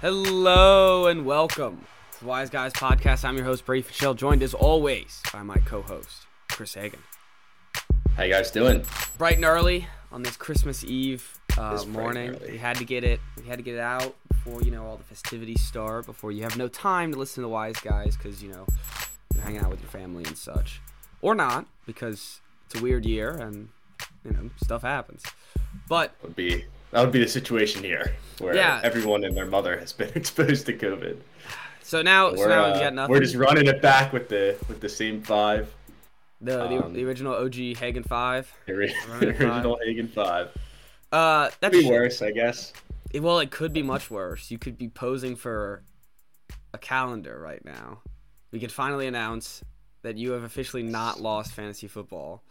Hello and welcome to the Wise Guys Podcast. I'm your host, Brady Fitzgerald, joined as always by my co-host, Chris Hagan. How you guys doing? Bright and early on this Christmas Eve uh, morning. We had to get it. We had to get it out before you know all the festivities start. Before you have no time to listen to the Wise Guys because you know you're hanging out with your family and such, or not because it's a weird year and you know stuff happens. But Would be that would be the situation here, where Yeah. everyone and their mother has been exposed to COVID. so now, We're, now uh, got nothing. we're just running it back with the with the same five, the, the, um, the original OG Hagan Five. the ori- Running the original Hagan five. Uh, that's Could be worse, I guess. It- Well, it could be much worse. You could be posing for a calendar right now. We could finally announce that you have officially not lost fantasy football.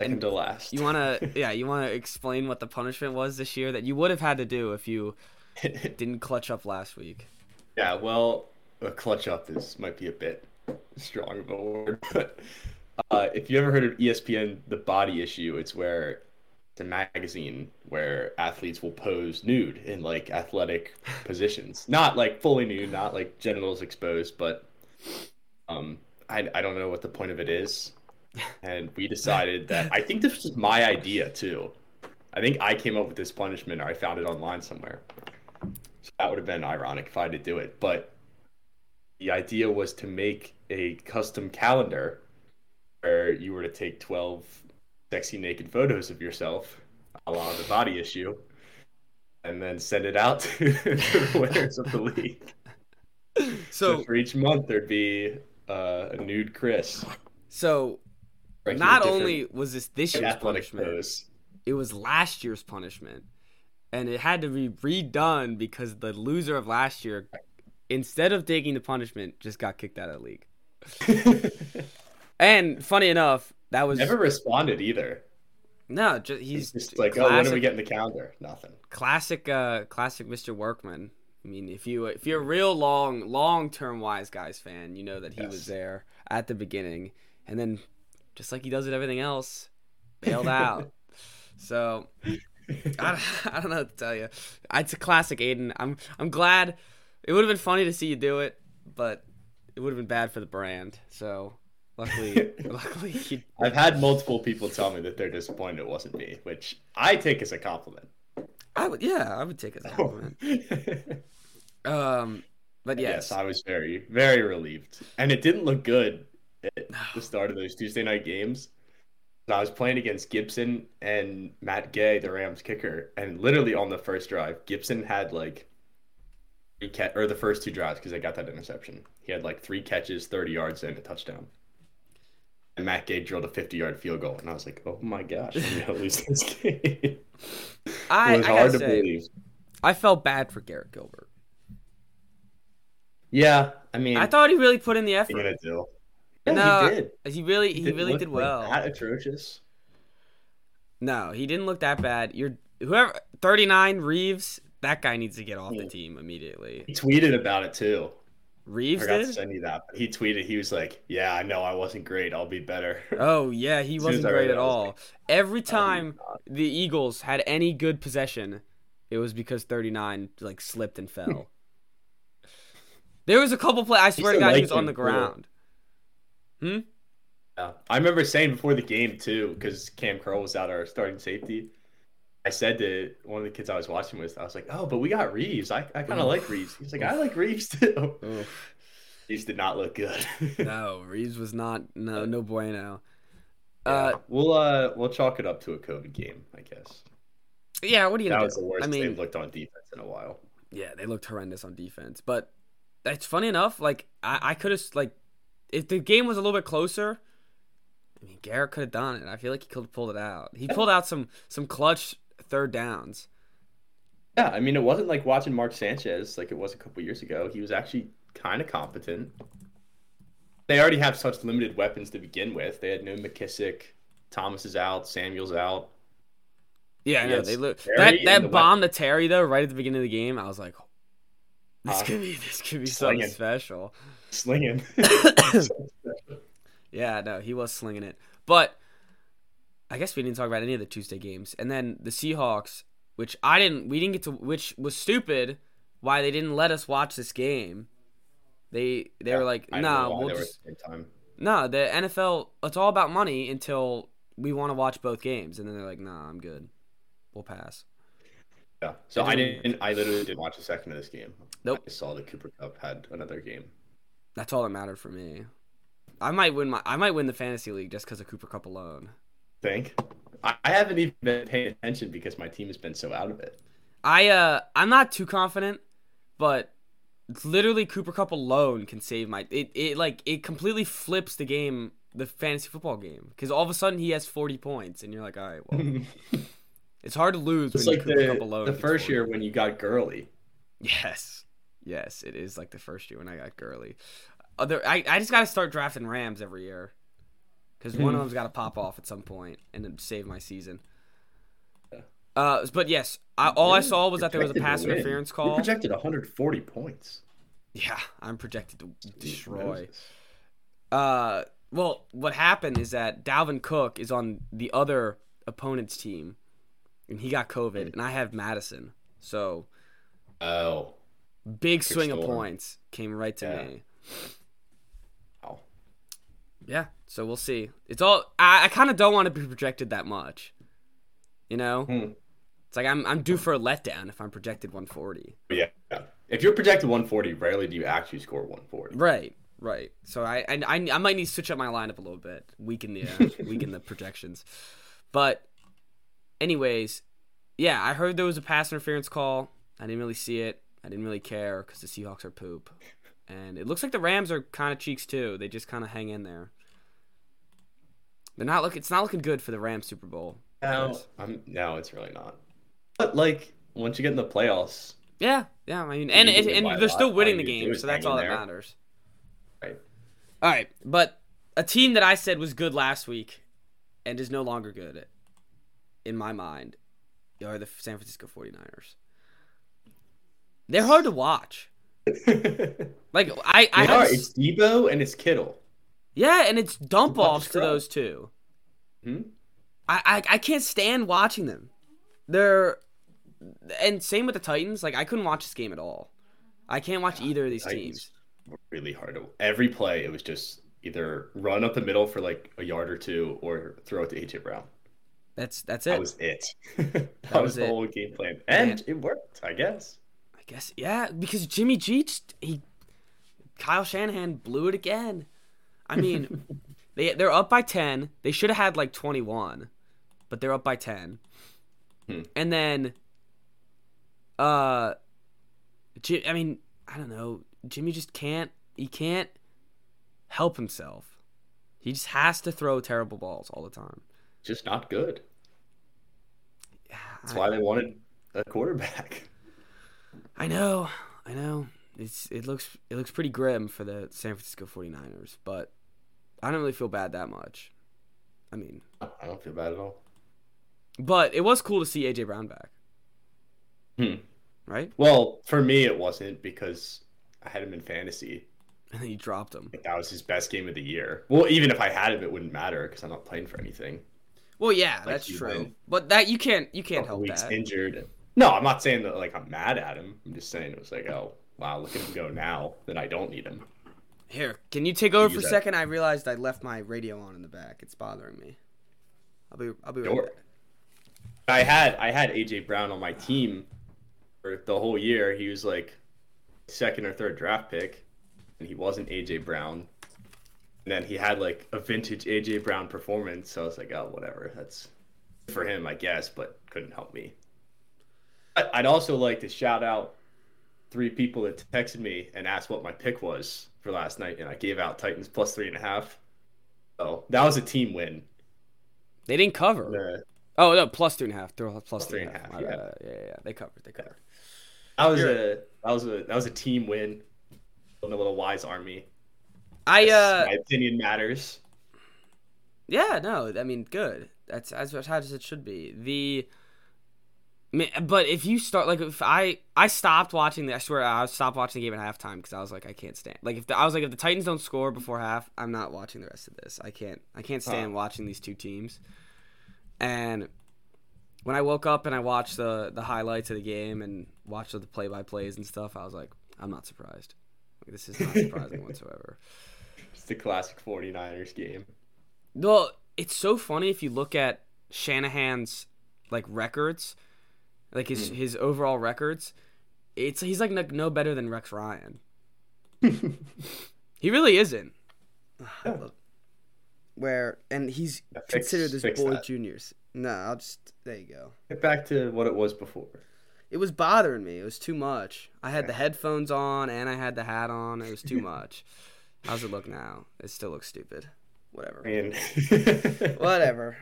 Second to last. You want to, yeah, you want to explain what the punishment was this year that you would have had to do if you didn't clutch up last week. yeah, well, a clutch up is might be a bit strong of a word, but uh, if you ever heard of ESPN, the body issue, it's where it's a magazine where athletes will pose nude in like athletic positions, not like fully nude, not like genitals exposed, but um, I I don't know what the point of it is, and we decided that I think this was my idea too. I think I came up with this punishment, or I found it online somewhere. So that would have been ironic if I had to do it. But the idea was to make a custom calendar where you were to take 12 sexy naked photos of yourself along the body issue and then send it out to, the winners of the league. So So, for each month, there'd be uh, a nude Chris. so a not only was this this year's punishment, pose. it was last year's punishment, and it had to be redone because the loser of last year, instead of taking the punishment, just got kicked out of the league. And funny enough, that was Never responded either. no, just, he's He's just like, oh, when classic, do we get in the calendar? Nothing. classic, uh, classic Mr. Workman. I mean, if you if you're a real long long term Wise Guys fan, you know that he was there at the beginning, and then just like he does with everything else, bailed out. so I, don't- I don't know what to tell you. It's a classic Aiden. I'm I'm glad. It would have been funny to see you do it, but it would have been bad for the brand. So luckily, luckily I've had multiple people tell me that they're disappointed it wasn't me, which I take as a compliment. I would, yeah, I would take it as a compliment. Um, but yes, yes, I was very, very relieved. And it didn't look good at the start of those Tuesday night games. I was playing against Gibson and Matt Gay, the Rams kicker, and literally on the first drive, Gibson had like three ca- or the first two drives because I got that interception. He had like three catches, 30 yards, and a touchdown. And Matt Gay drilled a 50 yard field goal, and I was like, "Oh my gosh, I'm gonna lose this game." it was I hard gotta say, believe. I felt bad for Garrett Gilbert. Yeah, I mean, I thought he really put in the what are you effort. gonna do? Yeah, no, he did. he really, he, didn't really did like well. that atrocious. No, he didn't look that bad. You're whoever 39 Reaves. That guy needs to get off the hmm. team immediately. He tweeted about it too. Reaves I forgot to send you that. But he tweeted, he was like, "Yeah, I know I wasn't great. I'll be better." Oh yeah, he As soon as wasn't great at all. like, Every time the Eagles had any good possession, it was because 39 like slipped and fell. there was a couple play. I swear to God, he was on the ground. Hmm. Yeah. I remember saying before the game too, because Cam Curl was out our starting safety. I said to one of the kids I was watching with, I was like, "Oh, but we got Reaves. I, I kind of like Reaves." He's like, "I like Reaves too." Oof. Reaves did not look good. No, Reaves was not. No, no bueno. Yeah. Uh, we'll uh we'll chalk it up to a COVID game, I guess. yeah. What are you That was do? the worst I mean, they've looked on defense in a while. yeah, they looked horrendous on defense. But it's funny enough. Like I, I could have like, if the game was a little bit closer, I mean, Garrett could have done it. I feel like he could have pulled it out. He pulled out some some clutch third downs. Yeah, I mean, it wasn't like watching Mark Sanchez like it was a couple years ago. He was actually kind of competent. They already have such limited weapons to begin with. They had no McKissick, Thomas is out, Samuel's out. Yeah, yeah, Yes, they look that that the bomb to Terry though right at the beginning of the game. I was like, this could uh, be this could be something special. Slinging. Yeah, no, he was slinging it. But I guess we didn't talk about any of the Tuesday games. And then the Seahawks, which I didn't, we didn't get to, which was stupid why they didn't let us watch this game. They they Yeah, were like, don't nah, we'll just at the time. no. The NFL, it's all about money until we want to watch both games, and then they're like, nah, I'm good. We'll pass. Yeah. So I didn't- didn't. I literally didn't watch a second of this game. Nope. I saw that Cooper Kupp had another game. That's all that mattered for me. I might win my I might win the fantasy league just because of Cooper Kupp alone. Think. I, I haven't even been paying attention because my team has been so out of it. I uh I'm not too confident, but literally Cooper Kupp alone can save my it, it like it completely flips the game the fantasy football game because all of a sudden he has 40 points and you're like all right well it's hard to lose It's when like the, alone the first year when you got Gurley. yes. Yes it is like the first year when I got Gurley other I, I just got to start drafting Rams every year because one of Hmm. them's got to pop off at some point and then save my season. Uh but yes I, all I saw was that there was a pass interference You call. projected 140 points. Yeah, I'm projected to destroy. Uh, well, what happened is that Dalvin Cook is on the other opponent's team, and he got COVID, and I have Mattison. So Oh. big swing of points came right to Yeah. me. Wow. Yeah, so we'll see. It's all I, I kind of don't want to be projected that much. You know, Hmm. it's like I'm I'm due for a letdown if I'm projected 140. Yeah, yeah. If you're projected 140, rarely do you actually score 140. Right, right. So I, I, I, I might need to switch up my lineup a little bit, weaken the, uh, weaken the projections. But, anyways, yeah, I heard there was a pass interference call. I didn't really see it. I didn't really care because the Seahawks are poop, and it looks like the Rams are kind of cheeks too. They just kind of hang in there. They're not look. It's not looking good for the Rams Super Bowl. No, I'm, no, it's really not. But like, once you get in the playoffs, Yeah, yeah. I mean, and and, win by a and they're lot. still winning you the game, so that's all that there. matters. right? All right, but a team that I said was good last week and is no longer good in my mind are the San Francisco 49ers. They're hard to watch. Like I I They have are. s- It's Deebo and it's Kittle. yeah, and it's dump Watch offs to those two. Hmm? I, I I can't stand watching them. They're and same with the Titans. Like I couldn't watch this game at all. I can't watch either of these Titans teams. Really hard to. Every play, it was just either run up the middle for like a yard or two, or throw it to AJ Brown. That's that's it. That was it. that, was was the whole game plan, and it worked, I guess. I guess yeah, because Jimmy G just, he Kyle Shanahan blew it again. I mean, they they're up by 10. They should have had like 21, but they're up by 10. Hmm. And then uh Jim, I mean, I don't know. Jimmy just can't he can't help himself. He just has to throw terrible balls all the time. Just not good. That's I- why they wanted a quarterback. I know, I know. It's it looks it looks pretty grim for the San Francisco 49ers, but I don't really feel bad that much. I mean, I don't feel bad at all. but it was cool to see AJ Brown back, Hmm. right? Well, for me, it wasn't because I had him in fantasy. And then you dropped him. That was his best game of the year. Well, even if I had him, it wouldn't matter because I'm not playing for anything. Well, yeah, that's true. But that you can't you can't help weeks that. injured. No, I'm not saying that like I'm mad at him. I'm just saying it was like, oh wow, look at him go now. Then I don't need him. Here, can you take over for a second? I realized I left my radio on in the back. It's bothering me. I'll be I'll be right back. I had I had AJ Brown on my team for the whole year. He was like second or third draft pick, and he wasn't AJ Brown. And then he had like a vintage AJ Brown performance. So I was like, oh, whatever. That's for him, I guess, but couldn't help me. I'd also like to shout out three people that texted me and asked what my pick was for last night, and I gave out Titans plus three and a half. Oh, that was a team win. They didn't cover. The- Oh no, plus two and a half. They're plus, plus three three and a half. half, My bad. yeah, yeah, yeah. They covered. They covered. That was You're- a that was a that was a team win. In a little wise army. I uh My opinion matters. Yeah, no, I mean, good. That's as much as it should be. The, but if you start like if I I stopped watching the I swear I stopped watching the game at halftime because I was like I can't stand like if the, I was like if the Titans don't score before half I'm not watching the rest of this I can't I can't stand Huh. watching these two teams, and when I woke up and I watched the the highlights of the game and watched the play by plays and stuff, I was like, I'm not surprised. Like, this is not surprising whatsoever. It's the classic 49ers game. Well, it's so funny if you look at Shanahan's like records, like his Mm. his overall records. It's he's like no, no better than Rex Ryan. He really isn't. Yeah. Where and he's Yeah, fix- considered this boy that. juniors. No, I'll just there you go. Get back to what it was before. It was bothering me. It was too much. I had the headphones on and I had the hat on. It was too much. How's it look now? It still looks stupid. Whatever. And Whatever.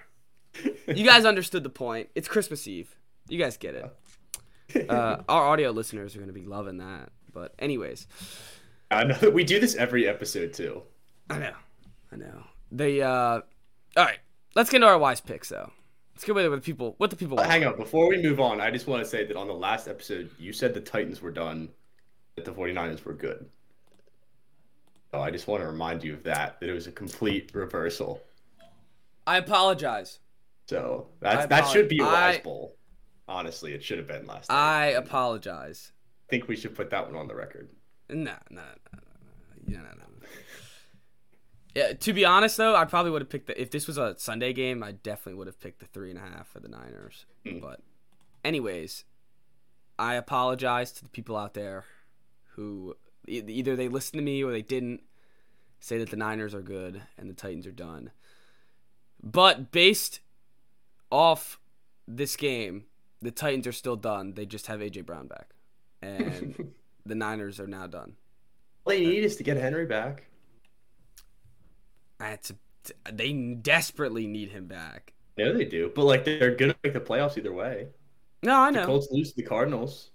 You guys understood the point. It's Christmas Eve. You guys get it. Uh, our audio listeners are going to be loving that. But anyways, I know that we do this every episode too. I know. I know. The uh all right. Let's get into our wise picks though. Let's get with the people what the people But want. hang on, before we move on, I just want to say that on the last episode, you said the Titans were done, that the 49ers were good. So I just want to remind you of that, that it was a complete reversal. I apologize. So that's, that should be a wise I- bowl. Honestly, it should have been last time. I apologize. I think we should put that one on the record. No, no, no, no, no. Yeah, to be honest though, I probably would have picked the if this was a Sunday game, I definitely would have picked the three and a half for the Niners. Hmm. But anyways, I apologize to the people out there who either they listened to me or they didn't say that the Niners are good and the Titans are done. But based off this game, the Titans are still done. They just have AJ Brown back. And the Niners are now done. All they need is to get Henry back. Ah, That's they desperately need him back. No, they do. But like they're gonna make the playoffs either way. No, I The know. Colts lose to the Cardinals.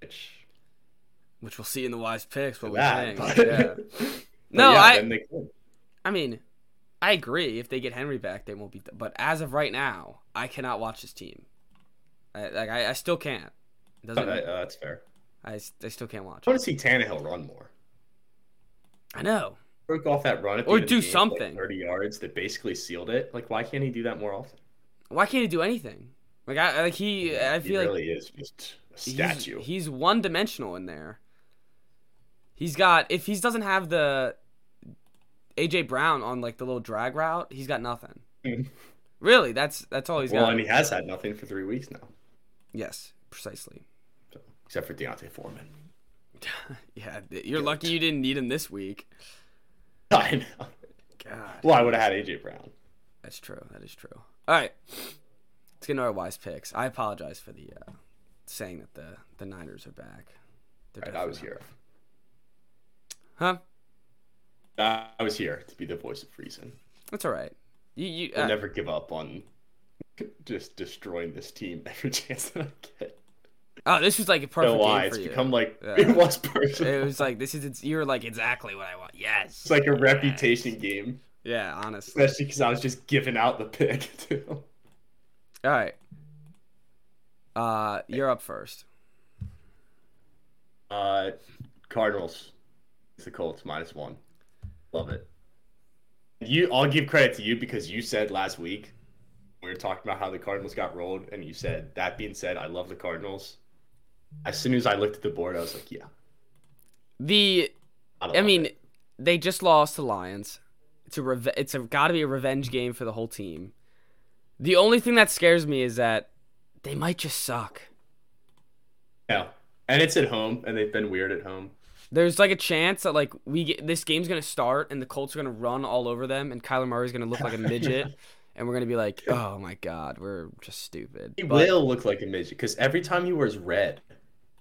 Which Which we'll see in the wise picks. What we that, think. but- Yeah. but No, yeah, I- then they could. I mean, I agree. If they get Henry back, they won't be. But as of right now, I cannot watch this team. I, like I, I still can't. It Uh, doesn't. uh, that's fair. I, I still can't watch. I want to see Tannehill run more. I know. Broke off that run at the Or end of the do game, like, something. 30 yards that basically sealed it. Like, why can't he do that more often? Why can't he do anything? Like I like he. I he feel like really is just a he's- statue. He's, one dimensional in there. He's got if he doesn't have the AJ Brown on like the little drag route, he's got nothing. Mhm. Really, that's that's all he's well, got. Well, and he has had nothing for three weeks now, yes, precisely. so, except for D'Onta Foreman. yeah, you're lucky you didn't need him this week. I know. God, Well, I would have had AJ Brown. that's true. That is true. All right, let's get into our wise picks. I apologize for the uh, saying that the the Niners are back. They're Right, I was definitely- here. Huh? I I was here to be the voice of reason. That's all right. You you uh, never give up on just destroying this team every chance that I get. oh, this was like a No perfect lie, game it's for you. become like Yeah. it was personal. it was like this is it's, you're like exactly what I want. Yes. It's like a Yes. reputation game, Yeah, honestly. especially because I was just giving out the pick too. All right. Uh, you're up first. Uh, Cardinals. The Colts minus one. Love it. You, I'll give credit to you because you said last week we were talking about how the Cardinals got rolled, and you said that being said, I love the Cardinals. As soon as I looked at the board, I was like, yeah. The I, I mean, they just lost to Lions. It's a reve- it's a got to be a revenge game for the whole team. The only thing that scares me is that they might just suck. yeah, and it's at home, and they've been weird at home. There's like a chance that like we get this game's gonna start and the Colts are gonna run all over them and Kyler Murray's gonna look like a midget and we're gonna be like, oh my god, we're just stupid. He But will look like a midget because every time he wears red,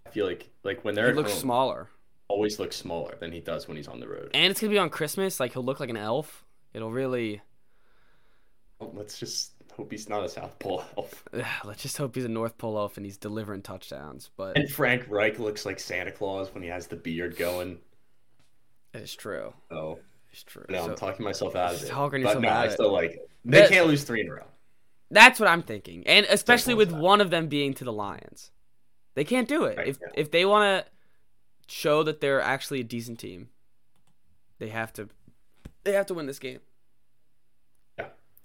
I feel like like when they're he looks home, smaller. always looks smaller than he does when he's on the road. And it's gonna be on Christmas. Like he'll look like an elf. It'll really. Well, let's just hope he's not a South Pole elf. Let's just hope he's a North Pole elf and he's delivering touchdowns. But And Frank Reich looks like Santa Claus when he has the beard going. it's true. So It's true. no, So I'm talking myself out of it. talking but no, out I of it. still like it. They That- can't lose three in a row. that's what I'm thinking, and especially with one of them being to the Lions, they can't do it. Right, if yeah. if they want to show that they're actually a decent team, they have to. They have to win this game.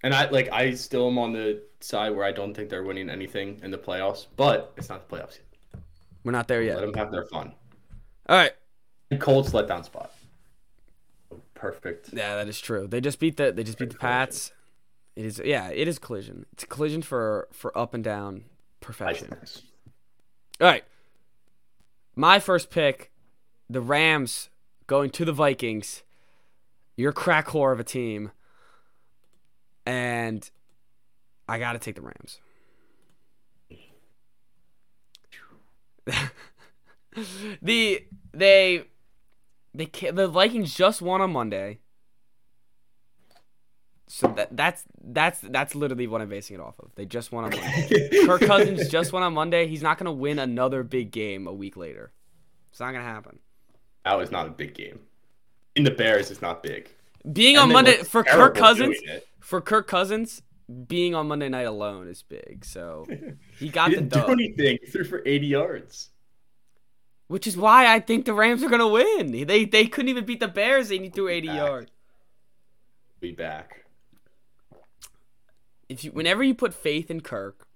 And I like I still am on the side where I don't think they're winning anything in the playoffs, but it's not the playoffs yet. We're not there yet. Let them have their fun. All right. Colts letdown spot. Perfect. Yeah, that is true. They just beat the they just beat the Pats. It is yeah, it is collision. It's collision for for up and down perfection. All right. My first pick, the Rams going to the Vikings. You're a crack whore of a team. And I got to take the Rams. the they they the Vikings just won on Monday. So that that's that's that's literally what I'm basing it off of. They just won on Monday. Kirk Cousins just won on Monday. He's not going to win another big game a week later. It's not going to happen. That was not a big game. In the Bears, it's not big. Being And on Monday for Kirk Cousins. For Kirk Cousins, being on Monday night alone is big. So he got He the didn't do dub, anything. He threw for 80 yards. which is why I think the Rams are going to win. They they couldn't even beat the Bears and he threw 80 Back. yards. Be back. If you whenever you put faith in Kirk,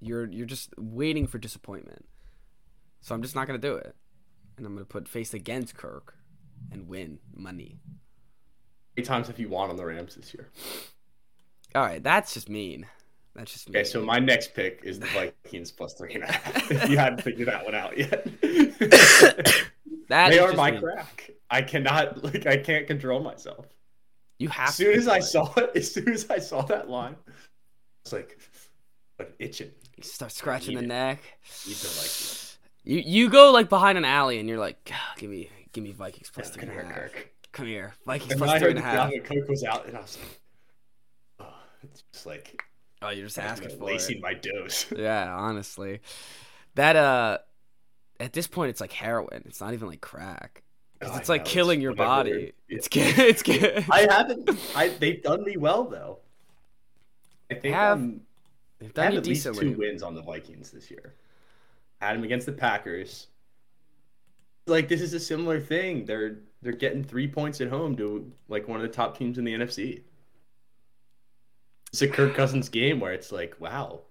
you're you're just waiting for disappointment. So I'm just not going to do it. And I'm going to put faith against Kirk and win money. Times have you won on the Rams this year? All right, that's just mean. That's just mean. Okay, so my next pick is the Vikings plus three and a half. If you hadn't figured that one out yet. That they are my mean. crack. I cannot like I can't control myself. You have As soon to as I saw it, as soon as I saw that line, it's like like itching. You start scratching the it. neck. Need the Vikings. You you go like behind an alley and you're like, "God, give me give me Vikings plus Yeah, three and a half. Kirk. Come here, Vikings And plus three and a half. Dalvin Cook was out, and I was like, oh, it's just like Oh, you're just asking for lacing it. my dose. Yeah, honestly, that uh, at this point it's like heroin. It's not even like crack. Oh, it's I like know, killing your whatever. body. Yeah. It's good. It's. I haven't. I they've done me well though. I think Have I'm They've I done have at least two wins on the Vikings this year. Had them against the Packers. Like this is a similar thing. They're they're getting three points at home to like one of the top teams in the NFC. It's a Kirk Cousins game where it's like, wow,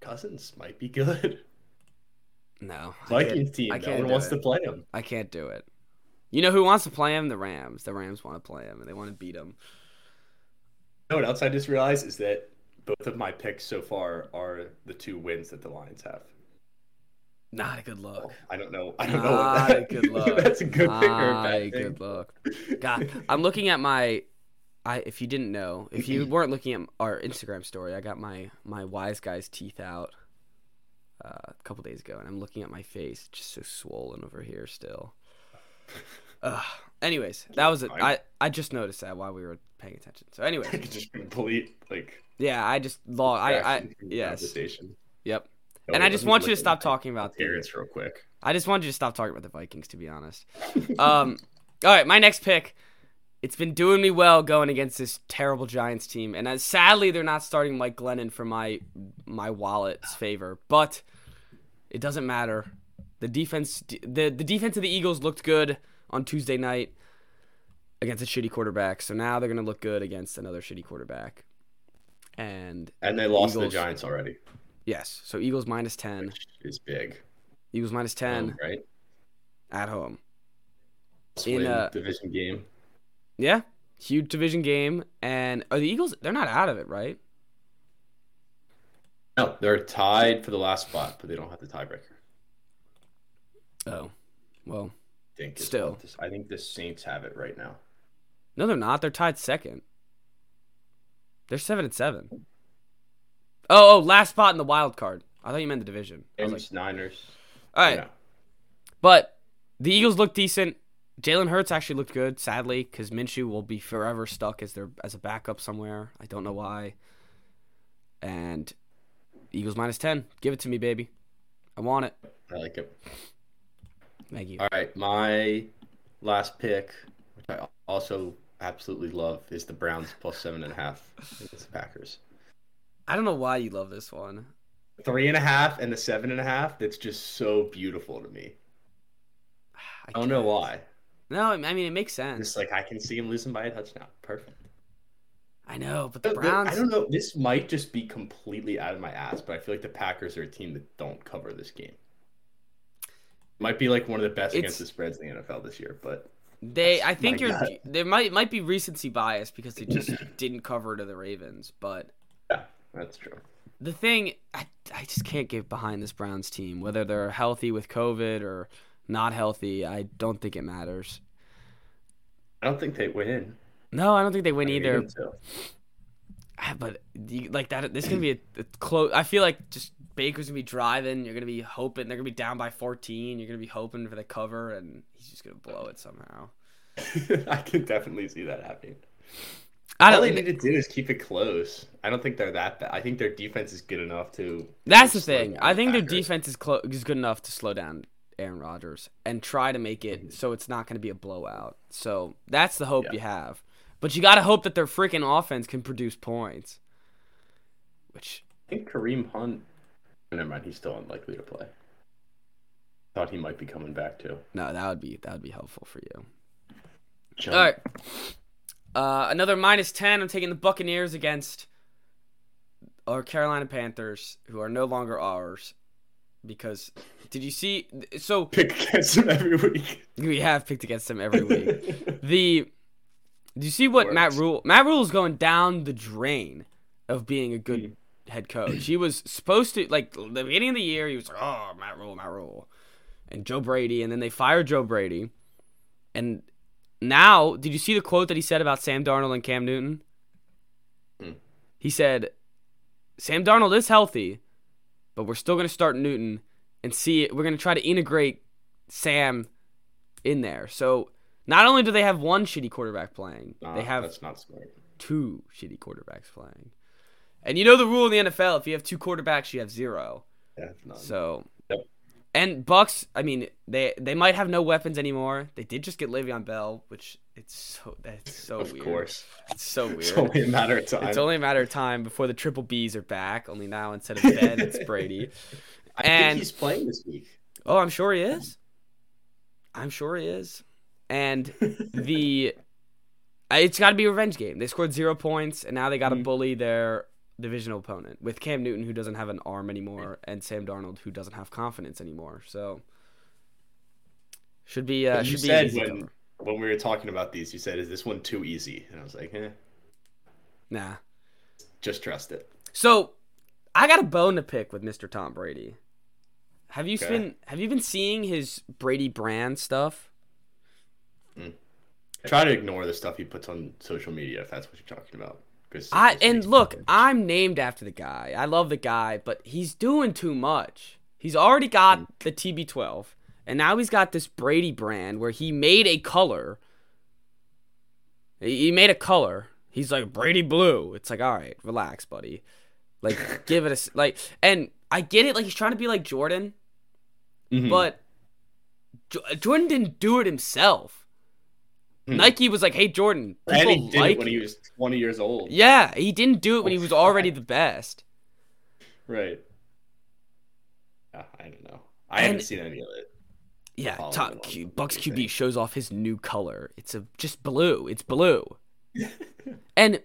Cousins might be good. No, Vikings team, I no can't one wants it. to play him. I can't do it. You know who wants to play him? The Rams. The Rams want to play him and they want to beat him. You know what else I just realized is that both of my picks so far are the two wins that the Lions have. Not a good look. I don't know. I don't know. Not a good look. that's a good pick or a bad a good look. God, I'm looking at my. I if you didn't know, if you weren't looking at our Instagram story, I got my my wise guy's teeth out uh, a couple days ago, and I'm looking at my face, just so swollen over here still. Ugh. Anyways, that was it. I I just noticed that while we were paying attention. So, anyways, just complete like yeah, I just log. I I yes, yep. No, And I just want you to stop talking about the Parents, real quick. I just wanted you to stop talking about the Vikings, to be honest. Um, all right, my next pick. It's been doing me well going against this terrible Giants team, and as, sadly they're not starting Mike Glennon for my my wallet's favor. But it doesn't matter. The defense, the the defense of the Eagles looked good on Tuesday night against a shitty quarterback. So now they're gonna look good against another shitty quarterback. And And they lost Eagles. the Giants already, yes, so Eagles minus ten. which is big. Eagles minus ten Um, right? at home. Let's In, win uh, division game. Yeah, huge division game, and are the Eagles? They're not out of it, right? No, they're tied for the last spot, but they don't have the tiebreaker. Oh, well, I think Still. this- I think the Saints have it right now. no, they're not. They're tied second. They're seven and seven. Oh, oh, last spot in the wild card. I thought you meant the division. I was like, Niners. all right, Yeah. but the Eagles look decent. Jalen Hurts actually looked good, sadly, because Minshew will be forever stuck as their as a backup somewhere. I don't know why. And Eagles minus ten. Give it to me, baby. I want it. I like it. Thank you. All right, my last pick, which I also absolutely love, is the Browns plus seven and a half against the Packers. I don't know why you love this one. Three and a half and the seven and a half. That's just so beautiful to me. I don't know why. No, I mean it makes sense. Just like I can see him losing by a touchdown. Perfect. I know, but the Browns. I don't know. This might just be completely out of my ass, but I feel like the Packers are a team that don't cover this game. Might be like one of the best It's- against the spreads in the NFL this year, but They, I think you're. There might might be recency bias because they just didn't cover to the Ravens, but that's true. the thing I, I just can't get behind this Browns team whether they're healthy with COVID or not healthy. I don't think it matters. I don't think they win. No, I don't think they win I either. so. Ah, But you, like that, this is gonna be a, a close. I feel like just Baker's gonna be driving. You're gonna be hoping they're gonna be down by 14. You're gonna be hoping for the cover, and he's just gonna blow it somehow. I can definitely see that happening. I All they need to do is keep it close. I don't think they're that bad. I think their defense is good enough to. That's the thing. I the think their defense is clo- is good enough to slow down Aaron Rodgers and try to make Mm-hmm. it so it's not going to be a blowout. So that's the hope Yeah. you have. But you got to hope that their freaking offense can produce points. Which I think Kareem Hunt. Never mind. He's still unlikely to play. Thought he might be coming back too. no, that would be that would be helpful for you. Jump. All right. Uh, another minus 10. I'm taking the Buccaneers against our Carolina Panthers, who are no longer ours. Because, did you see? So, Pick against him every week. we have picked against them every week. The do you see what Matt Rhule Matt Rhule is going down the drain of being a good Hmm. head coach. He was supposed to like the beginning of the year he was like, Oh, Matt Rhule, Matt Rhule. And Joe Brady, and then they fired Joe Brady. And now, did you see the quote that he said about Sam Darnold and Cam Newton? Hmm. He said, Sam Darnold is healthy, but we're still gonna start Newton and see it. we're gonna try to integrate Sam in there. So not only do they have one shitty quarterback playing, Nah, they have that's not smart. two shitty quarterbacks playing. And you know the rule in the NFL: if you have two quarterbacks, you have zero. Yeah. So. And Bucks, I mean, they they might have no weapons anymore. They did just get Le'Veon Bell, which it's so that's so of weird. course. it's so weird. It's only a matter of time. It's only a matter of time before the triple Bs are back. Only now instead of Ben, it's Brady. I and- think he's playing this week. Oh, I'm sure he is. I'm sure he is. And the it's got to be a revenge game. They scored zero points, and now they got to Mhm. bully their divisional opponent with Cam Newton, who doesn't have an arm anymore, and Sam Darnold, who doesn't have confidence anymore. So should be uh, you should be said easy when cover. when we were talking about these, you said, "Is this one too easy?" And I was like, "Eh, Nah. just trust it." So I got a bone to pick with Mr. Tom Brady. Have you Okay. been Have you been seeing his Brady brand stuff? Mm. Try to ignore the stuff he puts on social media if that's what you're talking about. I and look. I'm named after the guy. I love the guy, but he's doing too much. He's already got the TB12, and now he's got this Brady brand where he made a color. He made a color. He's like Brady blue. It's like, all right, relax, buddy. Like, give it a like. And I get it. Like he's trying to be like Jordan, Mhm. but Jo- Jordan didn't do it himself. Hmm. Nike was like, "Hey, Jordan, and people he did like it when he was 20 years old. yeah, he didn't do it when he was already the best. Right. Yeah, I don't know. I haven't seen any of it. Yeah, top Q, Bucks QB think. shows off his new color. It's a just blue. It's blue. And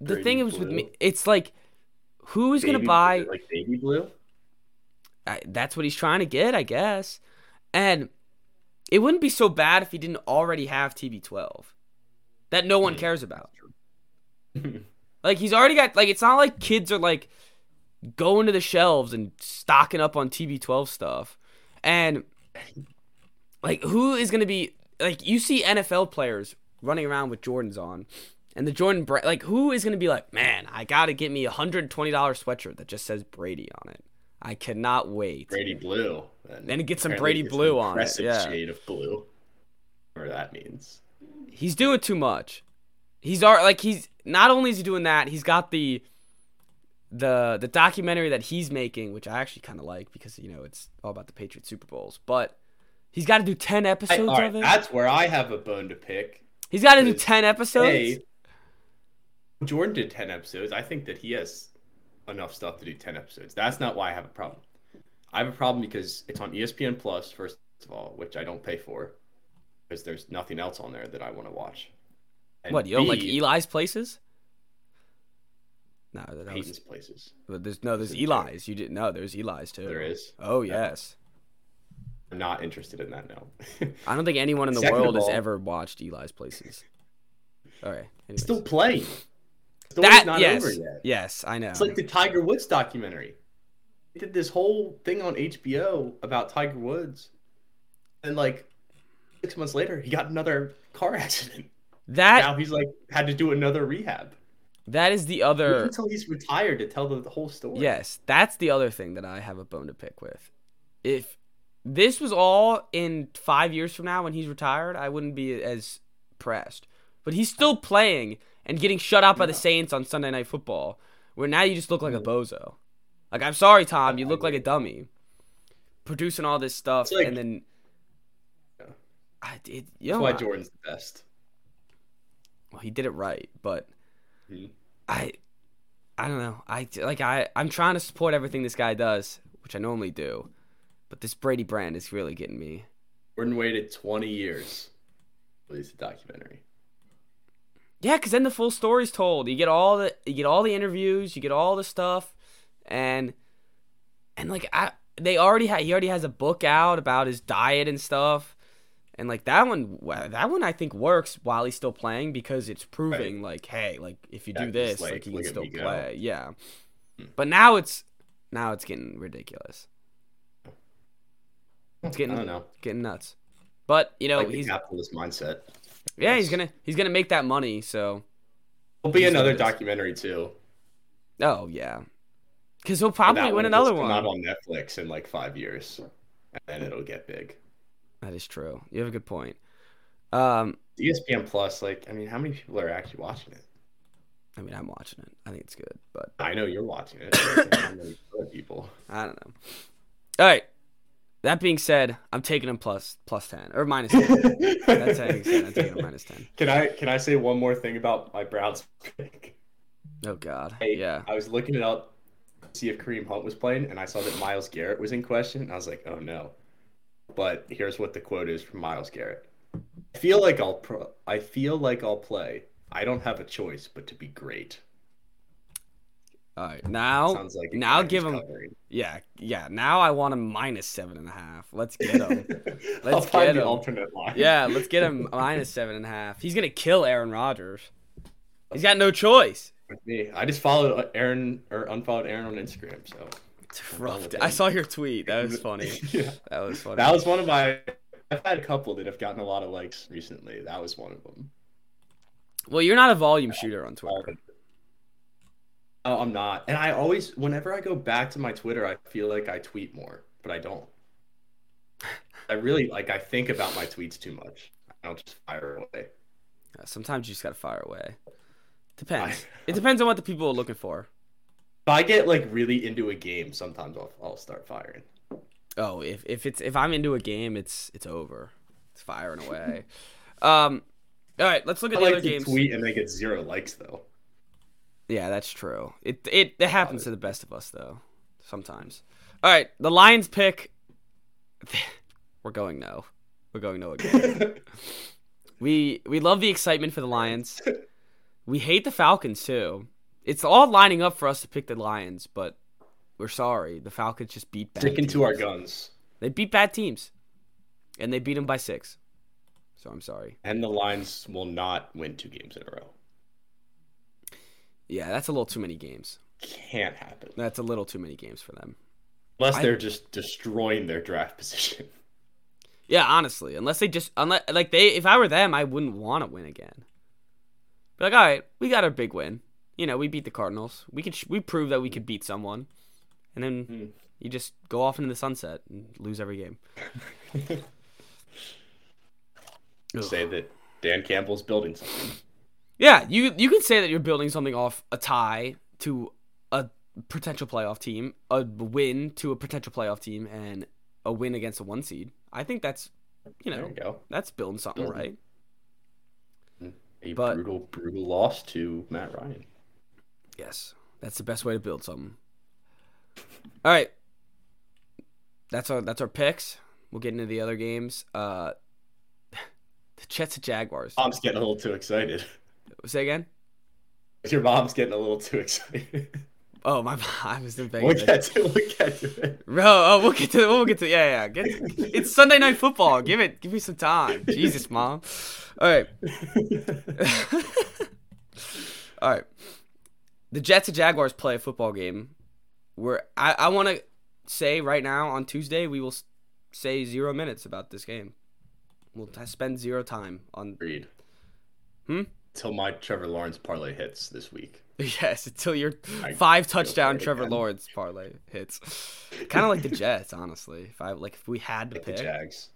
the thing is with me, it's like, who is gonna buy? like baby blue? I, that's what he's trying to get, I guess. And it wouldn't be so bad if he didn't already have TB12, that no one Hmm. cares about. Like he's already got like it's not like kids are like going to the shelves and stocking up on TB12 stuff. And like who is going to be like you see NFL players running around with Jordans on and the Jordan bra- like who is going to be like, "Man, I got to get me a $120 sweatshirt that just says Brady on it." I cannot wait. Brady blue. And Then it gets some Brady blue on it, yeah. shade of blue. Whatever that means. He's doing too much. He's already like he's not only is he doing that, he's got the the the documentary that he's making, which I actually kind of like because you know it's all about the Patriot Super Bowls. But he's got to do ten I, episodes right, of it. that's where I have a bone to pick. He's got to do ten episodes. Hey, Jordan did 10 episodes. I think that he has enough stuff to do 10 episodes. That's not why I have a problem. I have a problem because it's on ESPN Plus, first of all, which I don't pay for because there's nothing else on there that I want to watch. And what you don't like Eli's places? No, that Peyton's was, places. but there's no, there's Eli's. You didn't know there's Eli's too. There is. Oh yes. I'm not interested in that. No. I don't think anyone in the Second world has ever watched Eli's Places. All right. anyways. Still playing. Story's that not yes, over yet. yes, I know. It's like the Tiger Woods documentary. Did this whole thing on HBO about Tiger Woods, and like six months later, he got another car accident. that now he's like had to do another rehab. that is the other. until he's retired to tell the, the whole story. Yes, that's the other thing that I have a bone to pick with. If this was all in five years from now when he's retired, I wouldn't be as pressed. But he's still playing and getting shut out by the Saints on Sunday Night Football, where now you just look like a bozo. Like I'm sorry, Tom, you look like a dummy, producing all this stuff like- and then. I did. You that's why Jordan's the best. well, he did it right, but Mhm. I I don't know. I like I I'm trying to support everything this guy does, which I normally do. But this Brady brand is really getting me. Jordan waited 20 years to release the documentary. Yeah, cuz then the full story's told. You get all the you get all the interviews, you get all the stuff and and like I they already had he already has a book out about his diet and stuff. And like that one that one I think works while he's still playing because it's proving like hey, like if you Yeah, do this, like, like, you can still play. Yeah. Hmm. But now it's now it's getting ridiculous. It's I getting don't know. getting nuts. But you know, like he's capitalist mindset. yeah, he's gonna he's gonna make that money. So There'll be another documentary too. oh yeah, because he'll probably win another one. Not on Netflix in like five years, and then it'll get big. That is true. You have a good point. Um, ESPN Plus, like, I mean, how many people are actually watching it? I mean, I'm watching it. I think it's good, but I know you're watching it. but how many other people? I don't know. All right. That being said, I'm taking him plus plus ten or minus ten. That's how you said. I'm taking him minus ten. Can I can I say one more thing about my Browns pick? Oh God. Hey, Yeah. I was looking it up, see if Kareem Hunt was playing, and I saw that Myles Garrett was in question. I was like, oh no. But here's what the quote is from Myles Garrett. I feel like I'll pro- I feel like I'll play. I don't have a choice but to be great. All right. Now, Sounds like now give him. covering. Yeah. Yeah. Now I want him minus seven and a half. Let's get him. I'll Let's find get the alternate line. Yeah, let's get him minus seven and a half. He's gonna kill Aaron Rodgers. He's got no choice. With me, I just followed Aaron or unfollowed Aaron on Instagram. So It's rough. I saw your tweet. That was funny. yeah, That was funny. that was one of my. I've had a couple that have gotten a lot of likes recently. That was one of them. well, you're not a volume shooter on Twitter. Oh, I'm not. And I always, whenever I go back to my Twitter, I feel like I tweet more, but I don't. I really like. I think about my tweets too much. I don't just fire away. Sometimes you just gotta fire away. Depends. I- It depends on what the people are looking for. If I get like really into a game, sometimes I'll I'll start firing. Oh, if if it's if I'm into a game, it's it's over. It's firing away. um, all right, let's look I at the like other games. tweet and they get zero likes though. Yeah, that's true. It it it happens to the best of us though. Sometimes. All right, the Lions pick. We're going no. We're going no again. we we love the excitement for the Lions. We hate the Falcons too. It's all lining up for us to pick the Lions, but we're sorry. The Falcons just beat bad. Sticking to our guns. They beat bad teams, and they beat them by six. So I'm sorry. And the Lions will not win two games in a row. Yeah, that's a little too many games. Can't happen. That's a little too many games for them. Unless I- they're just destroying their draft position. Yeah, honestly, unless they just unless like they if I were them, I wouldn't want to win again. Be like, all right, we got our big win. You know, we beat the Cardinals. We could sh- we proved that we could beat someone, and then Hmm. you just go off into the sunset and lose every game. Say that Dan Campbell's building something. Yeah, you you can say that you're building something off a tie to a potential playoff team, a win to a potential playoff team, and a win against a one seed. I think that's you know you that's building something Building. right. A But- brutal, brutal loss to Matt Ryan. Yes, that's the best way to build something. All right, that's our that's our picks. We'll get into the other games. Uh, the Jets and Jaguars. Tom's getting a little too excited. Say again. Your mom's getting a little too excited. Oh my! I was in we'll get to we'll get to it. Bro, oh, we'll get to it. we'll get to it. yeah yeah. Get, it's Sunday night football. Give it, give me some time. Jesus, mom. All right, all right. The Jets and Jaguars play a football game. Where I I want to say right now on Tuesday we will say zero minutes about this game. We'll spend zero time on Agreed. Hmm? Until my Trevor Lawrence parlay hits this week. yes until your I five touchdown Trevor again. Lawrence parlay hits. Kind of like the Jets, honestly. If I like if we had to Like the Jags.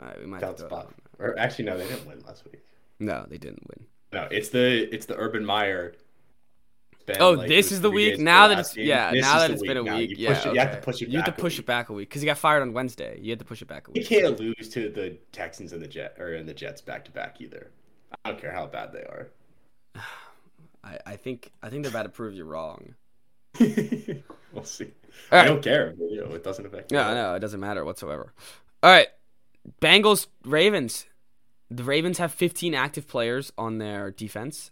all right, we might have to. Or actually, no, they didn't win last week. No, they didn't win. No, it's the it's the Urban Meyer. been, Oh, like, this is the week now that it's game. yeah This now that it's been a now. week. You, yeah, it, you have to push it. You have to back a push it week. back a week because he got fired on Wednesday. You had to push it back a week. You can't lose to the Texans and the Jet or in the Jets back to back either. I don't care how bad they are. I, I think I think they're about to prove you wrong. we'll see. All I right. don't care. You know, it doesn't affect. me No, all. no, it doesn't matter whatsoever. All right, Bengals Ravens. The Ravens have 15 active players on their defense.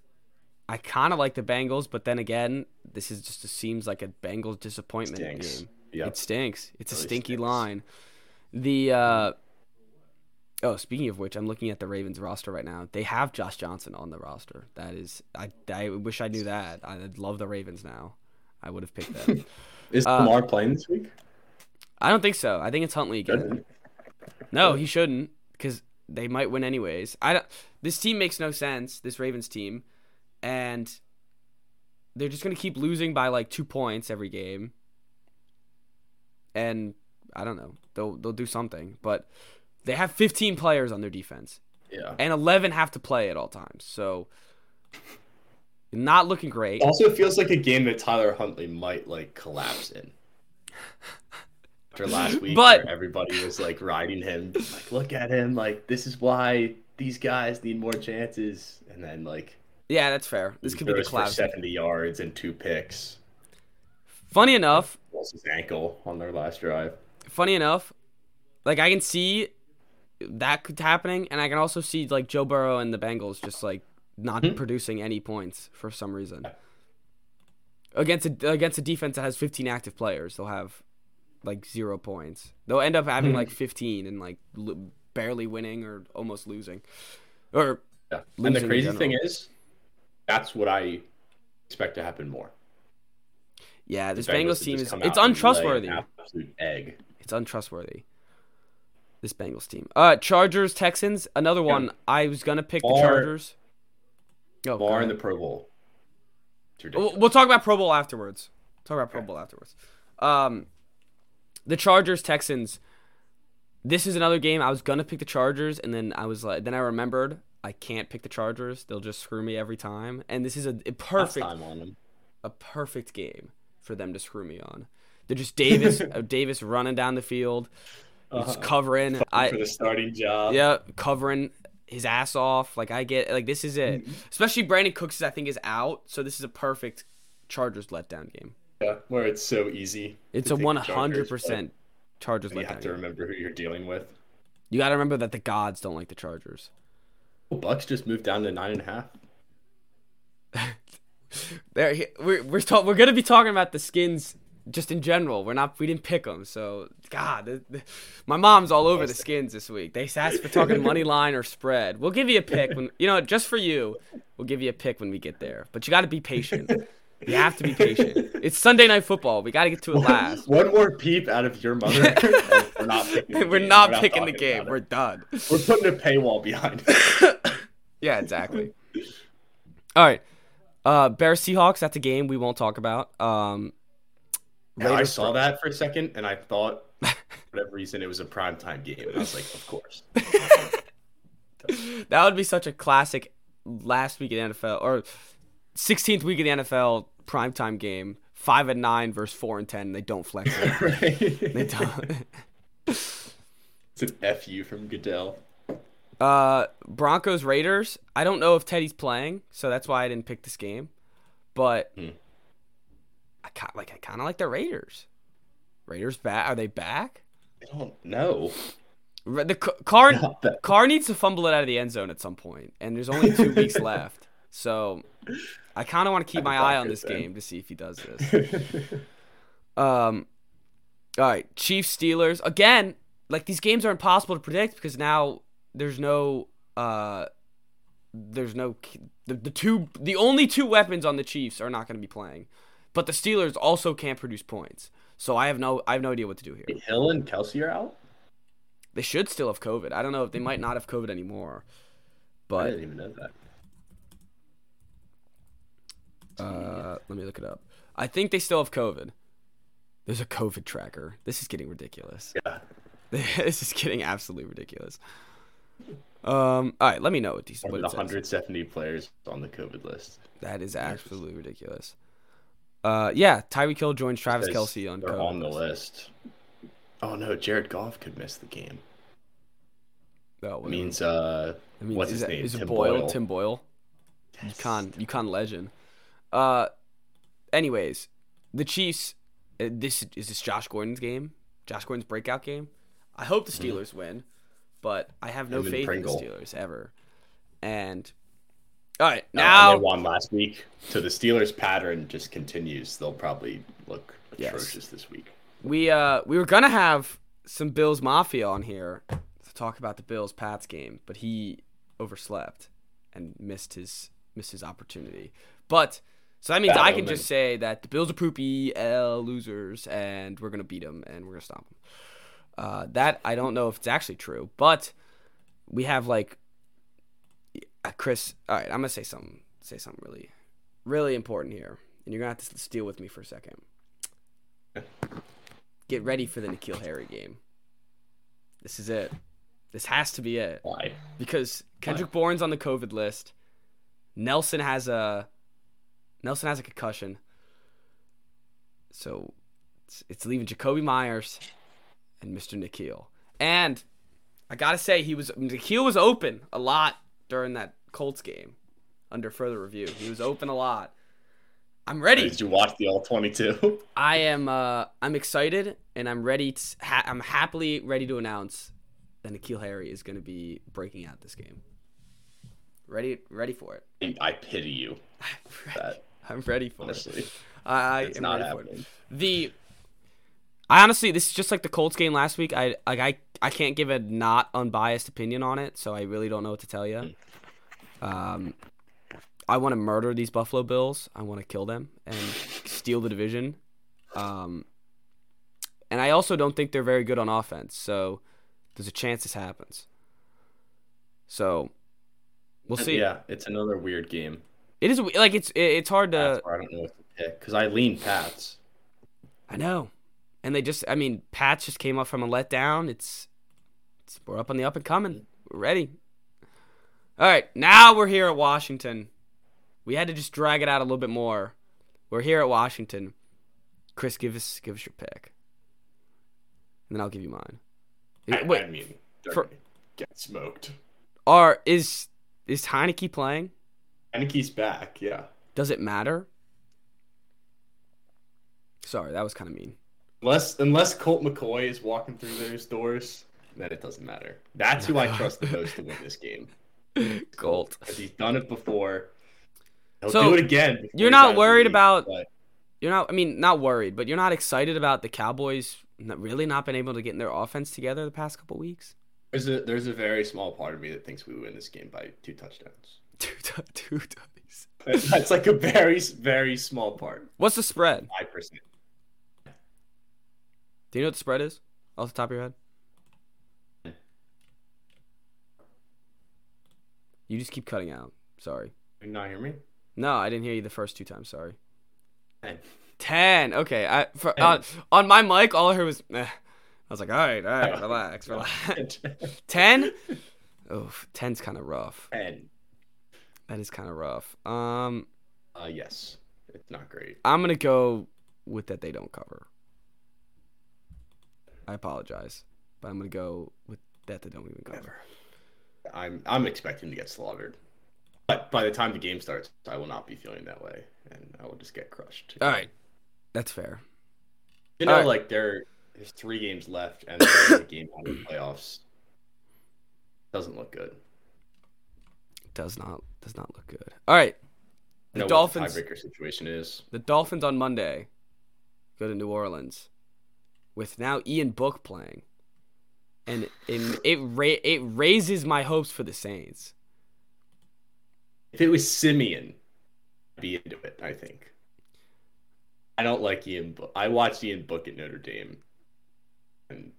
I kind of like the Bengals, but then again, this is just seems like a Bengals disappointment Stinks. game. Yep. It stinks. It's a Really stinky stinks. line. The uh oh, speaking of which, I'm looking at the Ravens roster right now. They have Josh Johnson on the roster. That is, I I wish I knew that. I'd love the Ravens now. I would have picked them. Is Uh, Lamar playing this week? I don't think so. I think it's Huntley again. No, he shouldn't because they might win anyways. I don't, this team makes no sense. This Ravens team, and they're just gonna keep losing by like two points every game. And I don't know. They'll they'll do something, but they have 15 players on their defense, Yeah. and 11 have to play at all times. So not looking great. Also, it feels like a game that Tyler Huntley might like collapse in. After last week, But- where everybody was like riding him, like, look at him, like this is why these guys need more chances, and then like Yeah, that's fair. This could be the collapse. seventy yards and two picks. Funny enough, Lost his ankle on their last drive. funny enough, like I can see that could happening, and I can also see like Joe Burrow and the Bengals just like not Hmm. producing any points for some reason. Against a against a defense that has 15 active players, they'll have like zero points. They'll end up having Hmm. like 15 and like l- barely winning or almost losing. Or Yeah. Losing And the crazy thing is, that's what I expect to happen more. yeah, this Bengals would team is it's untrustworthy. Absolute egg. It's untrustworthy. This Bengals team. Uh Chargers Texans, another one. I was gonna pick the Chargers. Oh, Bar in the. Pro Bowl. We'll, we'll talk about Pro Bowl afterwards. Talk about Pro Okay. Bowl afterwards. Um, the Chargers Texans. This is another game I was gonna pick the Chargers, and then I was like, then I remembered I can't pick the Chargers. They'll just screw me every time. And this is a, a perfect time on them. a perfect game for them to screw me on. They're just Davis uh, Davis running down the field, Uh-huh. covering. I for the starting job. yeah, covering his ass off. Like I get like this is it. Mm-hmm. Especially Brandin Cooks, I think, is out, so this is a perfect Chargers letdown game. Yeah, where it's so easy. It's a Chargers, hundred percent Chargers You have to game. remember who you're dealing with. You got to remember that the gods don't like the Chargers. Well, Bucks just moved down to nine and a half. There, we're we're ta- we're gonna be talking about the skins just in general. We're not we didn't pick them, so God, the, the, my mom's all over the skins this week. They asked for talking money line or spread. We'll give you a pick when you know just for you. We'll give you a pick when we get there, but you got to be patient. You have to be patient. It's Sunday night football. We got to get to it last. One more peep out of your mother. we're not picking the We're game. not We're picking the game. We're done. We're putting a paywall behind it. Yeah, exactly. All right. Uh Bears Seahawks, that's a game we won't talk about. Um I saw that for a second, and I thought, for whatever reason, it was a primetime game. And I was like, of course. that would be such a classic last week of the NFL or 16th week of the NFL primetime game. 5 and 9 versus 4 and 10. They don't flex it. They don't. It's an FU from Goodell. Uh Broncos Raiders. I don't know if Teddy's playing, so that's why I didn't pick this game. But Hmm. I like I kind of like the Raiders. Raiders back? Are they back? I don't know. The car that- Carr needs to fumble it out of the end zone at some point, and there's only two weeks left. So I kind of want to keep my eye on this game to see if he does this. Um, all right, Chiefs Steelers again. Like these games are impossible to predict because now there's no uh, there's no the, the two the only two weapons on the Chiefs are not going to be playing, but the Steelers also can't produce points. So I have no I have no idea what to do here. Hill and Kelce are out. They should still have COVID. I don't know if they might not have COVID anymore, But I didn't even know that. uh, let me look it up. I think they still have COVID. There's a COVID tracker. This is getting ridiculous. Yeah. this is getting absolutely ridiculous. Um. All right. Let me know what these. What of it the says. 170 players on the COVID list. That is absolutely ridiculous. Uh. Yeah. Tyreek Hill joins Travis Kelce on they're on the list. Oh no, Jared Goff could miss the game. Oh, means uh, I mean, what's is his that- name? Is Tim Boyle? Boyle. Tim Boyle. UConn UConn legend. Uh, anyways, the Chiefs. Uh, this is this Josh Gordon's game. Josh Gordon's breakout game. I hope the Steelers win, but I have no Him faith in the Steelers ever. And all right, Uh, now and they won last week, so the Steelers' pattern just continues. They'll probably look Yes. atrocious this week. we uh we were gonna have some Bills Mafia on here to talk about the Bills Pats game, but he overslept and missed his missed his opportunity. But so that means Bad I can omen. just say that the Bills are poopy L losers, and we're gonna beat them and we're gonna stop them. Uh, that I don't know if it's actually true, but we have like uh, Chris. All right, I'm gonna say something say something really really important here, and you're gonna have to steal with me for a second. Get ready for the N'Keal Harry game. This is it. This has to be it Why? because Kendrick Bourne's on the COVID list. Nelson has a Nelson has a concussion, so it's, it's leaving Jakobi Meyers and Mr. N'Keal. And I gotta say, he was N'Keal was open a lot during that Colts game. Under further review, he was open a lot. I'm ready. Did you watch the all 22? I am uh I'm excited and I'm ready to ha- I'm happily ready to announce that N'Keal Harry is going to be breaking out this game. Ready ready for it. I pity you. I'm ready, I'm ready for it. honestly, I it's am not ready for it. happening. The I honestly this is just like the Colts game last week. I like I I can't give a not unbiased opinion on it, so I really don't know what to tell you. Um I want to murder these Buffalo Bills. I want to kill them and steal the division. Um and I also don't think they're very good on offense, so there's a chance this happens. So we'll see. Yeah, it's another weird game. It is like it's it's hard to I don't know what to pick because I lean Pats. I know. And they just I mean, Pats just came up from a letdown. It's, it's we're up on the up and coming. We're ready. All right, now we're here at Washington. We had to just drag it out a little bit more. We're here at Washington. Chris, give us give us your pick. And then I'll give you mine. I, Wait, I mean, for- get smoked. are is is Heinicke playing? Heinicke's back. Yeah. Does it matter? Sorry, that was kind of mean. Unless unless Colt McCoy is walking through those doors, then it doesn't matter. That's who I trust the most to win this game. Colt. He's done it before. He'll So, do it again. you're not out of the worried league, about- but You're not. I mean, not worried, but you're not excited about the Cowboys not, really not been able to get in their offense together the past couple weeks. There's a there's a very small part of me that thinks we win this game by two touchdowns. Two, t- two ties. That's like a very very small part. What's the spread? Five percent. Do you know what the spread is off the top of your head? You just keep cutting out. Sorry. You not hear me? No, I didn't hear you the first two times. Sorry. Ten. Ten. Okay. I for, Ten. on on my mic, all I heard was. Eh. I was like, all right, all right, relax, relax. Ten. Oh, ten's kind of rough. Ten. That is kind of rough. Um, Uh, yes, it's not great. I'm gonna go with that they don't cover. I apologize, but I'm gonna go with that they don't even cover. I'm I'm expecting to get slaughtered. But by the time the game starts, I will not be feeling that way, and I will just get crushed. All right, that's fair. You know, right. like there, there's three games left, and a game out of the playoffs. Doesn't look good. Does not does not look good. All right, know Dolphins- the tiebreaker situation is. The Dolphins on Monday go to New Orleans with now Ian Book playing, and it it, ra- it raises my hopes for the Saints. If it was Siemian, I'd be into it. I think. I don't like Ian. Book. I watched Ian Book at Notre Dame, and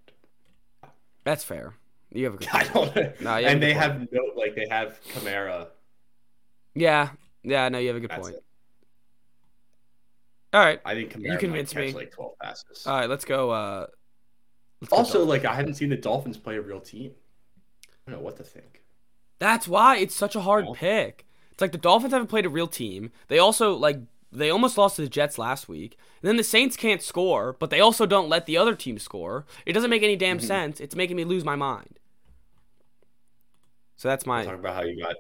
That's fair. You have a good I point. don't. No, you have a and they point. have no like they have Kamara. Yeah, yeah. No, you have a good That's point. it. All right, I think you convinced me. like twelve passes. all right. Let's go. Uh, let's also, Dolphins. like I haven't seen the Dolphins play a real team. I don't know what to think. That's why it's such a hard Yeah. pick. It's like the Dolphins haven't played a real team. They also like they almost lost to the Jets last week. And then the Saints can't score, but they also don't let the other team score. It doesn't make any damn Mhm. sense. It's making me lose my mind. So that's my Talk about how you got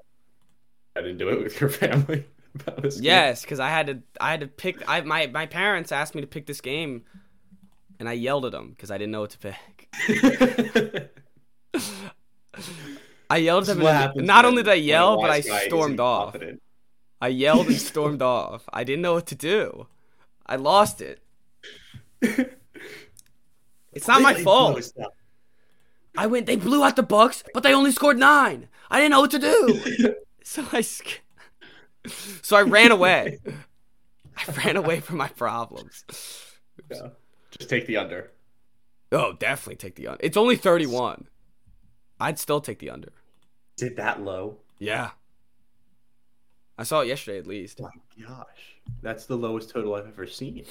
got into it with your family. about this yes, because I had to I had to pick. I my my parents asked me to pick this game, and I yelled at them because I didn't know what to pick. I yelled at them. Not only did I yell, but I wise guy isn't stormed off. confident. I yelled and stormed off. I didn't know what to do. I lost it. It's not my fault. I went. They blew out the Bucks, but they only scored nine. I didn't know what to do. so I, sk- so I ran away. I ran away from my problems. Yeah. Just take the under. Oh, definitely take the under. It's only thirty-one. I'd still take the under. Is it that low? Yeah. I saw it yesterday at least. Oh my gosh. That's the lowest total I've ever seen.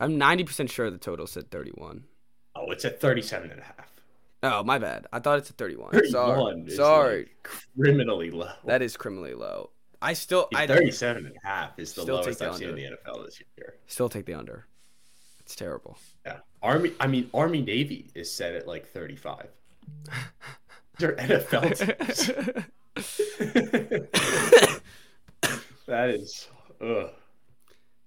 I'm ninety percent sure the total said thirty-one. Oh, it's at 37 and a half. Oh, my bad. I thought it's at thirty-one. 31 Sorry. Sorry. like criminally low. That is criminally low. I still I 37 and a half is the lowest the I've seen in the NFL this year. still take the under. It's terrible. Yeah. Army I mean Army Navy is set at like 35. They're NFL teams. that is ugh.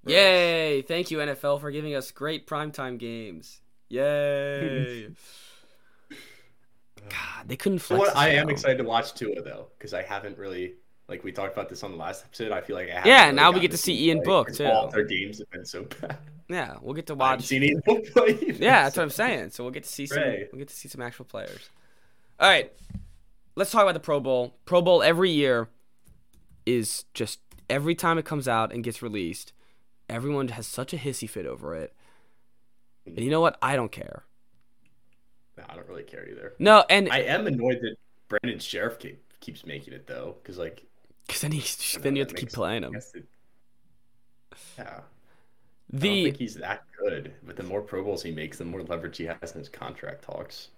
Yay! Thank you NFL for giving us great primetime games. Yay! God, they couldn't flex. what I am excited to watch Tua though, because I haven't really like we talked about this on the last episode. I feel like I Yeah, really now we get to see Ian play, Book, too. All their games have been so bad. Yeah, we'll get to watch. seen Ian Book play. Yeah, that's what I'm saying. So we'll get to see some. We'll get to see some actual players. All right, let's talk about the Pro Bowl. Pro Bowl every year is just every time it comes out and gets released, everyone has such a hissy fit over it. And you know what? I don't care. No, I don't really care either. No, and I am annoyed that Brandon Scherff keep, keeps making it though, because like because then, he's, then you have to keep playing him. it- yeah, I don't think he's that good. But the more Pro Bowls he makes, the more leverage he has in his contract talks.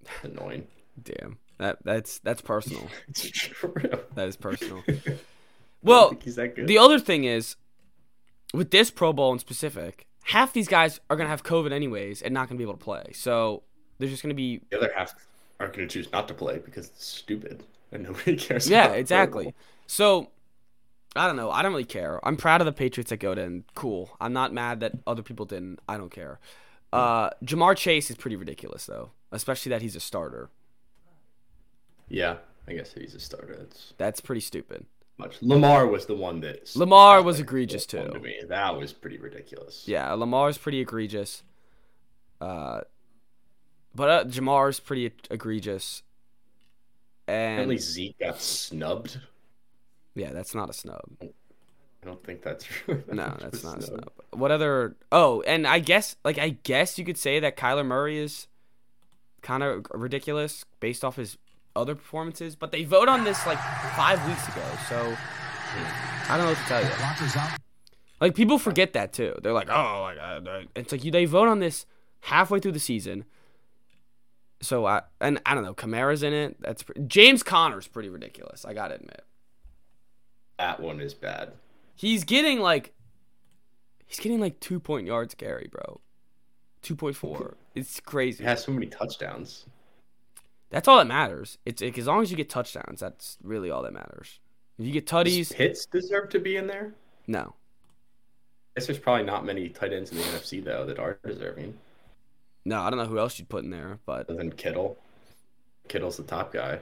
It's annoying. damn that that's that's personal. It's true. That is personal. Well, he's that good. The other thing is, with this Pro Bowl in specific, half these guys are gonna have COVID anyways and not gonna be able to play. So there's just gonna be The other half are going to choose not to play because it's stupid and nobody cares. yeah, exactly. So I don't know. I don't really care. I'm proud of the Patriots that go to and cool. I'm not mad that other people didn't. I don't care. Uh, Ja'Marr Chase is pretty ridiculous though, especially that he's a starter. Yeah, I guess if he's a starter, that's That's pretty stupid. much. Lamar was the one that Lamar was egregious, too. To me. That was pretty ridiculous. Yeah, Lamar's pretty egregious. Uh, but uh, Ja'Marr's pretty egregious. And Apparently Zeke got snubbed. yeah, that's not a snub. I don't think that's true. No, that's not a snub. What other? Oh, and I guess like I guess you could say that Kyler Murray is kind of ridiculous based off his other performances, but they vote on this like five weeks ago, so I don't know what to tell you. Like people forget that too. They're like, oh, like uh," it's like you. They vote on this halfway through the season. So I and I don't know. Kamara's in it. That's pre- James Conner's pretty ridiculous. I gotta admit. That one is bad. He's getting like he's getting like two point yards carry, bro. Two point four. It's crazy. He has so many touchdowns. That's all that matters. It's like, as long as you get touchdowns, that's really all that matters. If you get Does tutties, Pitts deserve to be in there? no. I guess there's probably not many tight ends in the NFC though that are deserving, No, I don't know who else you'd put in there, but other than Kittle. Kittle's the top guy.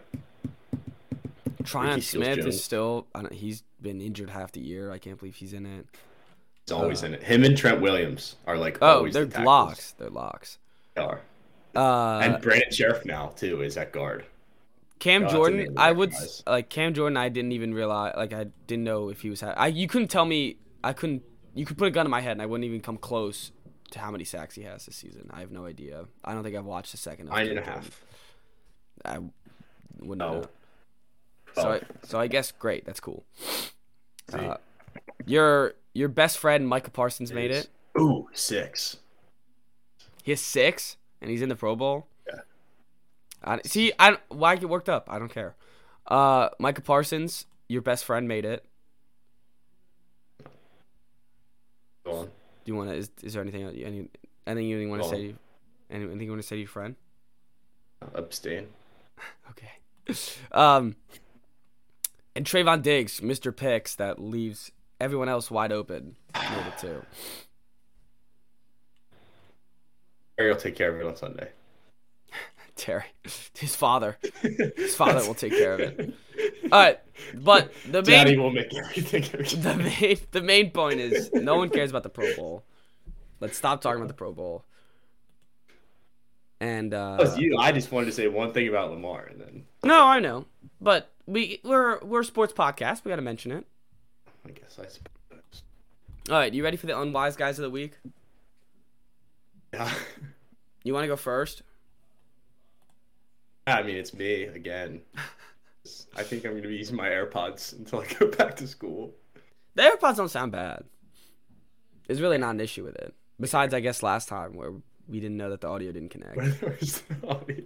Tyron Smith Jones. is still. I don't, he's been injured half the year. I can't believe he's in it. He's always in it. Him and Trent Williams are like Oh, they're the locks. They're locks. They are. Uh, and Brandon Scherff now too is at guard. Cam Jordan, I would like Cam Jordan. I didn't even realize, like, I didn't know if he was. Ha- I you couldn't tell me. I couldn't. You could put a gun in my head, and I wouldn't even come close to how many sacks he has this season. I have no idea. I don't think I've watched a second. Of Nine Cam and a Jordan. half. I wouldn't No. know. So, Oh. I, so I guess great. That's cool. See? Uh, your your best friend Micah Parsons made Is- it. Ooh, six. He has six, and he's in the Pro Bowl. Yeah. I, see, I why get worked up? I don't care. Uh, Micah Parsons, your best friend made it. Go on. Do you want to? Is, is there anything any anything you want to say? To, anything you want to say to your friend? Abstain. Okay. Um. And Trevon Diggs, Mr. Picks, that leaves everyone else wide open, it too. Harry will take care of it on Sunday. Terry, his father, his father will take care of it. All right, but the main Daddy will make everything. the main the main point is no one cares about the Pro Bowl. Let's stop talking about the Pro Bowl. And uh, you. I just wanted to say one thing about Lamar, and then no, I know, but we we're we're a sports podcast. We got to mention it. I guess I suppose. All right, you ready for the unwise guys of the week? Yeah. You want to go first? I mean, it's me again. I think I'm gonna be using my AirPods until I go back to school. The AirPods don't sound bad. There's really not an issue with it. Besides, I guess last time where we didn't know that the audio didn't connect. Audio?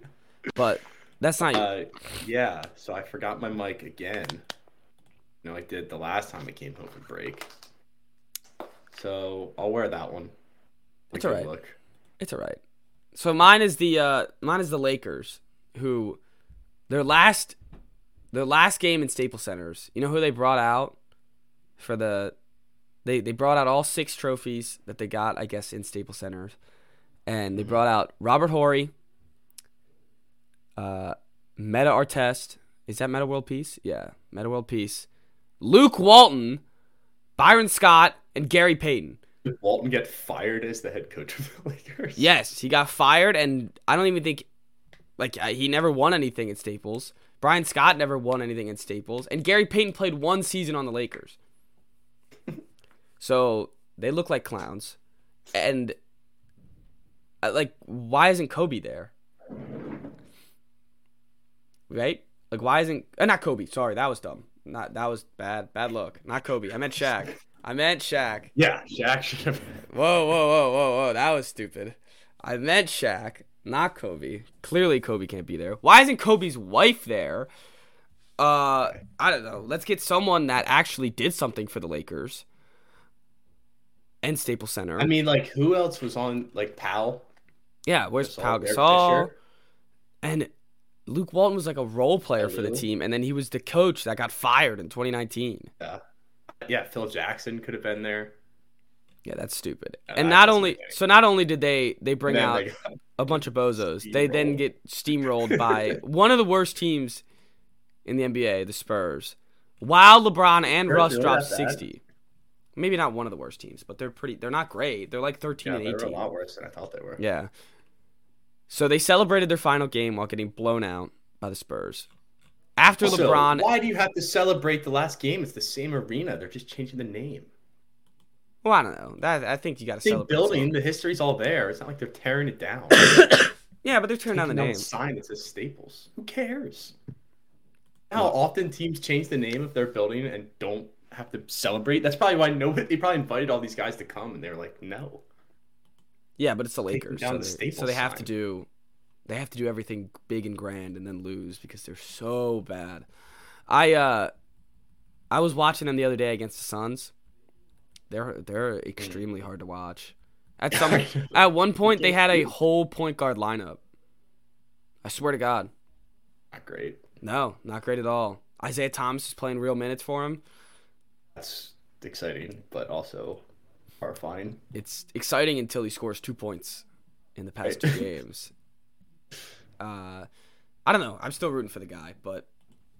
But that's not. Uh, yeah. So I forgot my mic again. No, I did the last time I came home from break. So I'll wear that one. It's alright. Look. It's all right. So mine is the uh mine is the Lakers who their last their last game in Staples Centers. You know who they brought out for the they they brought out all six trophies that they got I guess in Staples Centers. And they brought out Robert Horry, uh Metta Artest. Is that Metta World Peace? Yeah, Metta World Peace. Luke Walton, Byron Scott, and Gary Payton. Did Walton get fired as the head coach of the Lakers? Yes, he got fired, and I don't even think, like, he never won anything at Staples. Byron Scott never won anything in Staples, and Gary Payton played one season on the Lakers. so they look like clowns, and uh, like, why isn't Kobe there? Right? Like, why isn't? Uh, not Kobe. Sorry, that was dumb. Not that was bad. Bad look. Not Kobe. I meant Shaq. I meant Shaq. Yeah, Shaq should have. Whoa, whoa, whoa, whoa, whoa. That was stupid. I meant Shaq, not Kobe. Clearly, Kobe can't be there. Why isn't Kobe's wife there? Uh, I don't know. Let's get someone that actually did something for the Lakers and Staples Center. I mean, like, who else was on like Powell? yeah, where's Gasol Pau Gasol? And Luke Walton was like a role player for the team, and then he was the coach that got fired in 2019. Yeah, yeah. Phil Jackson could have been there. Yeah, that's stupid. And that not only so, not only did they they bring out they a bunch of bozos. They then get steamrolled by one of the worst teams in the NBA, the Spurs. While LeBron and Spurs Russ dropped? 60. Maybe not one of the worst teams, but they're pretty they're not great. They're like 13 yeah, and they were a lot worse than I thought they were. Yeah. So they celebrated their final game while getting blown out by the Spurs. After Also, LeBron why do you have to celebrate the last game? It's the same arena. They're just changing the name. Well, I don't know. That I think you got to celebrate. building. some. The history's all there. It's not like they're tearing it down. Yeah, but they're tearing down the name. sign that says Staples. Who cares? How often teams change the name of their building and don't have to celebrate? That's probably why nobody. They probably invited all these guys to come, and they were like, "No." Yeah, but it's the Lakers, so the they, so they have to do they have to do everything big and grand and then lose because they're so bad. I uh I was watching them the other day against the Suns. They're they're extremely hard to watch. At some at one point they had a whole point guard lineup. I swear to God. Not great. No, not great at all. Isaiah Thomas is playing real minutes for him. That's exciting, but also horrifying. it's exciting until he scores two points in the past two games. Uh, I don't know. I'm still rooting for the guy, but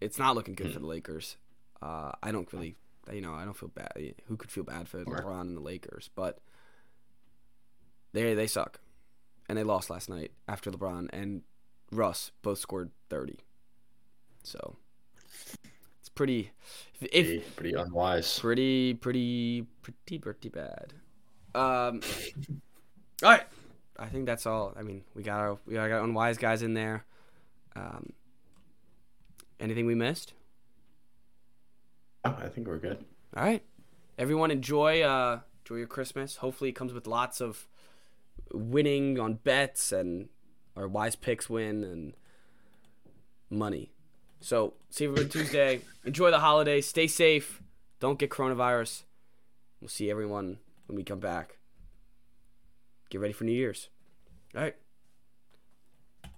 it's not looking good for the Lakers. Uh, I don't really, you know, I don't feel bad. Who could feel bad for Sure. LeBron and the Lakers? But they they suck, and they lost last night after LeBron and Russ both scored thirty. So it's pretty, if Pretty, pretty unwise. pretty pretty pretty pretty bad. Um, all right, I think that's all. I mean, we got our we got our unwise guys in there. Um, anything we missed? Oh, I think we're good. All right, everyone enjoy uh enjoy your Christmas. Hopefully, it comes with lots of winning on bets and our wise picks win and money. So see you everyone Tuesday. Enjoy the holidays. Stay safe. Don't get coronavirus. We'll see everyone when we come back. Get ready for New Year's. All right.